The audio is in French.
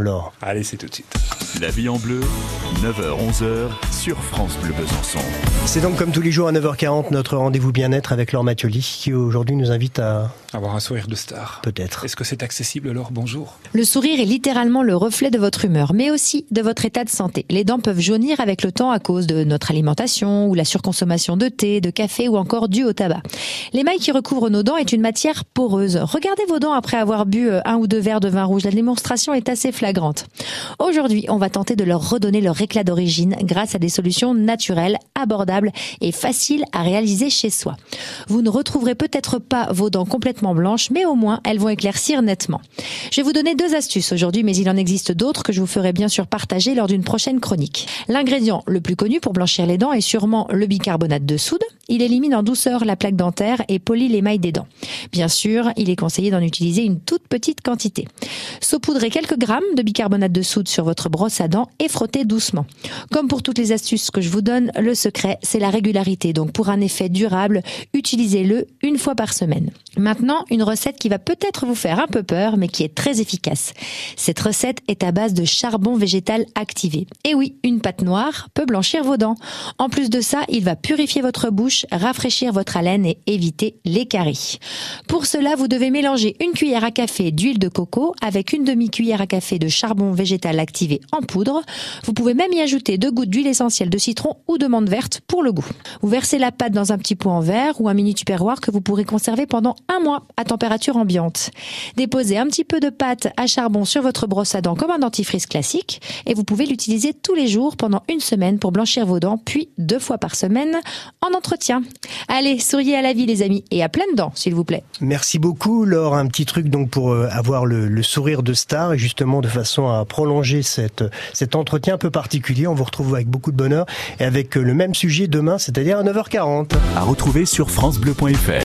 Laure. Allez, c'est tout de suite. La vie en bleu, 9h-11h sur France Bleu Besançon. C'est donc comme tous les jours à 9h40 notre rendez-vous bien-être avec Laure Mathioli qui aujourd'hui nous invite à... Avoir un sourire de star. Peut-être. Est-ce que c'est accessible, Laure? Bonjour. Le sourire est littéralement le reflet de votre humeur, mais aussi de votre état de santé. Les dents peuvent jaunir avec le temps à cause de notre alimentation ou la surconsommation de thé, de café ou encore dû au tabac. L'émail qui recouvre nos dents est une matière poreuse. Regardez vos dents après avoir bu un ou deux verres de vin rouge. La démonstration est assez flagrante. Aujourd'hui, on va tenter de leur redonner leur éclat d'origine grâce à des solutions naturelles, abordables et faciles à réaliser chez soi. Vous ne retrouverez peut-être pas vos dents complètement blanches, mais au moins elles vont éclaircir nettement. Je vais vous donner deux astuces aujourd'hui, mais il en existe d'autres que je vous ferai bien sûr partager lors d'une prochaine chronique. L'ingrédient le plus connu pour blanchir les dents est sûrement le bicarbonate de soude. Il élimine en douceur la plaque dentaire et polit l'émail des dents. Bien sûr, il est conseillé d'en utiliser une toute petite quantité. Saupoudrez quelques grammes de bicarbonate de soude sur votre brosse à dents et frottez doucement. Comme pour toutes les astuces que je vous donne, le secret, c'est la régularité. Donc pour un effet durable, utilisez-le une fois par semaine. Maintenant, une recette qui va peut-être vous faire un peu peur, mais qui est très efficace. Cette recette est à base de charbon végétal activé. Et oui, une pâte noire peut blanchir vos dents. En plus de ça, il va purifier votre bouche, rafraîchir votre haleine et éviter les caries. Pour cela, vous devez mélanger une cuillère à café d'huile de coco avec une demi-cuillère à café de charbon végétal activé en poudre. Vous pouvez même y ajouter deux gouttes d'huile essentielle de citron ou de menthe verte pour le goût. Vous versez la pâte dans un petit pot en verre ou un mini tupperware que vous pourrez conserver pendant un mois à température ambiante. Déposez un petit peu de pâte à charbon sur votre brosse à dents comme un dentifrice classique et vous pouvez l'utiliser tous les jours pendant une semaine pour blanchir vos dents, puis deux fois par semaine en entretien. Allez, souriez à la vie les amis et à pleines dents s'il vous plaît. Merci beaucoup Laure. Un petit truc donc pour euh, avoir le, sourire de star et justement de à prolonger cet entretien un peu particulier. On vous retrouve avec beaucoup de bonheur et avec le même sujet demain, c'est-à-dire à 9h40. À retrouver sur francebleu.fr.